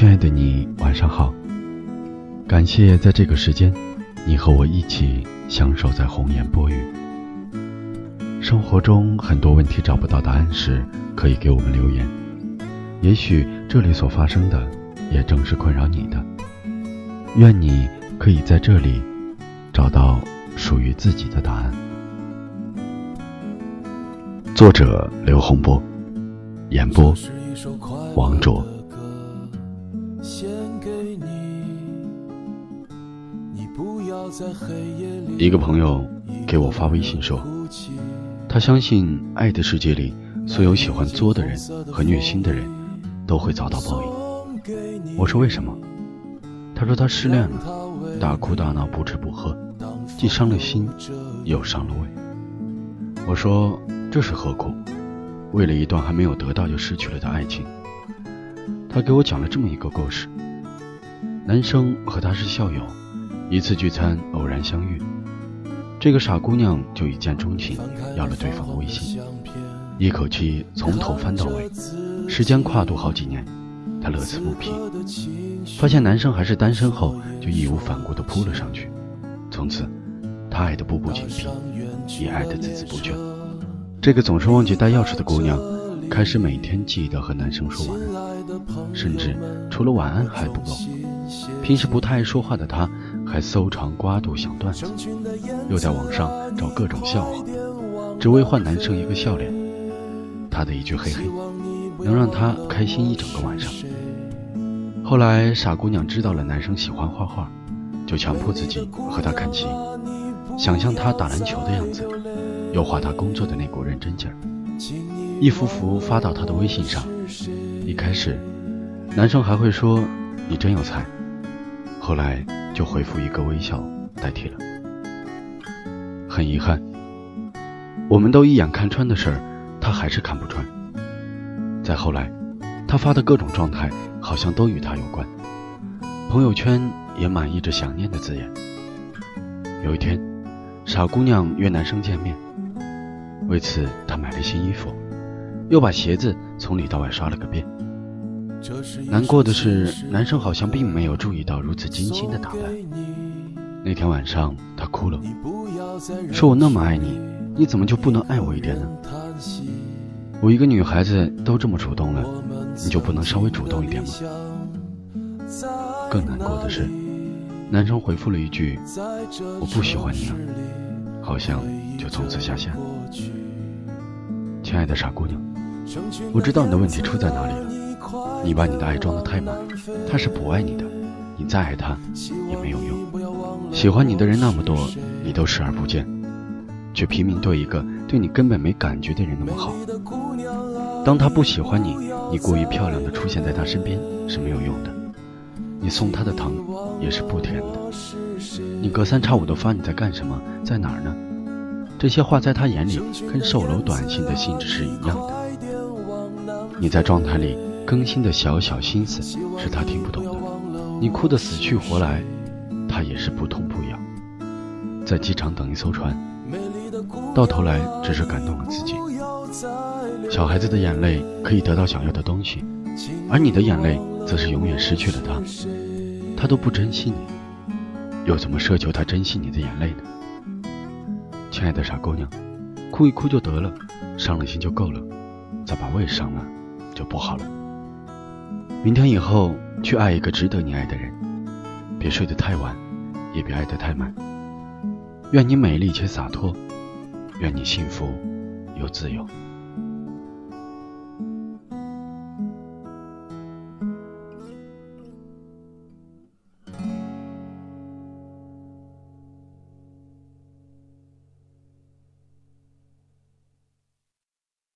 亲爱的你，晚上好。感谢在这个时间，你和我一起相守在红颜薄雨。生活中很多问题找不到答案时，可以给我们留言。也许这里所发生的，也正是困扰你的。愿你可以在这里找到属于自己的答案。作者：刘洪波，演播：王卓。一个朋友给我发微信说，他相信爱的世界里，所有喜欢作的人和虐心的人，都会遭到报应。我说为什么？他说他失恋了，大哭大闹，不吃不喝，既伤了心，又伤了胃。我说这是何苦？为了一段还没有得到就失去了的爱情。他给我讲了这么一个故事：男生和她是校友。一次聚餐偶然相遇，这个傻姑娘就一见钟情，要了对方的微信，一口气从头翻到尾，时间跨度好几年，她乐此不疲。发现男生还是单身后，就义无反顾地扑了上去。从此，她爱得步步紧逼，也爱得孜孜不倦。这个总是忘记带钥匙的姑娘，开始每天记得和男生说晚安，甚至除了晚安还不够。平时不太爱说话的她。还搜肠刮肚想段子，又在网上找各种笑话，只为换男生一个笑脸。他的一句嘿嘿，能让他开心一整个晚上。后来傻姑娘知道了男生喜欢画画，就强迫自己和他看齐，想象他打篮球的样子，又画他工作的那股认真劲儿，一幅幅发到他的微信上。一开始，男生还会说你真有才，后来。就回复一个微笑代替了。很遗憾，我们都一眼看穿的事儿，他还是看不穿。再后来，他发的各种状态好像都与他有关，朋友圈也满溢着想念的字眼。有一天，傻姑娘约男生见面，为此她买了新衣服，又把鞋子从里到外刷了个遍。难过的是，男生好像并没有注意到如此精心的打扮。那天晚上，他哭了，说：“我那么爱你，你怎么就不能爱我一点呢？我一个女孩子都这么主动了，你就不能稍微主动一点吗？”更难过的是，男生回复了一句：“我不喜欢你了。”好像就从此下线。亲爱的傻姑娘，我知道你的问题出在哪里了。你把你的爱装得太满，他是不爱你的，你再爱他也没有用。喜欢你的人那么多，你都视而不见，却拼命对一个对你根本没感觉的人那么好。当他不喜欢你，你过于漂亮的出现在他身边是没有用的，你送他的糖也是不甜的。你隔三差五的发你在干什么，在哪儿呢？这些话在他眼里跟售楼短信的性质是一样的。你在状态里。更新的小小心思是他听不懂的，你哭得死去活来，他也是不痛不痒。在机场等一艘船，到头来只是感动了自己。小孩子的眼泪可以得到想要的东西，而你的眼泪则是永远失去了他。他都不珍惜你，又怎么奢求他珍惜你的眼泪呢？亲爱的傻姑娘，哭一哭就得了，伤了心就够了，再把胃伤了就不好了。明天以后去爱一个值得你爱的人，别睡得太晚，也别爱得太满。愿你美丽且洒脱，愿你幸福又自由。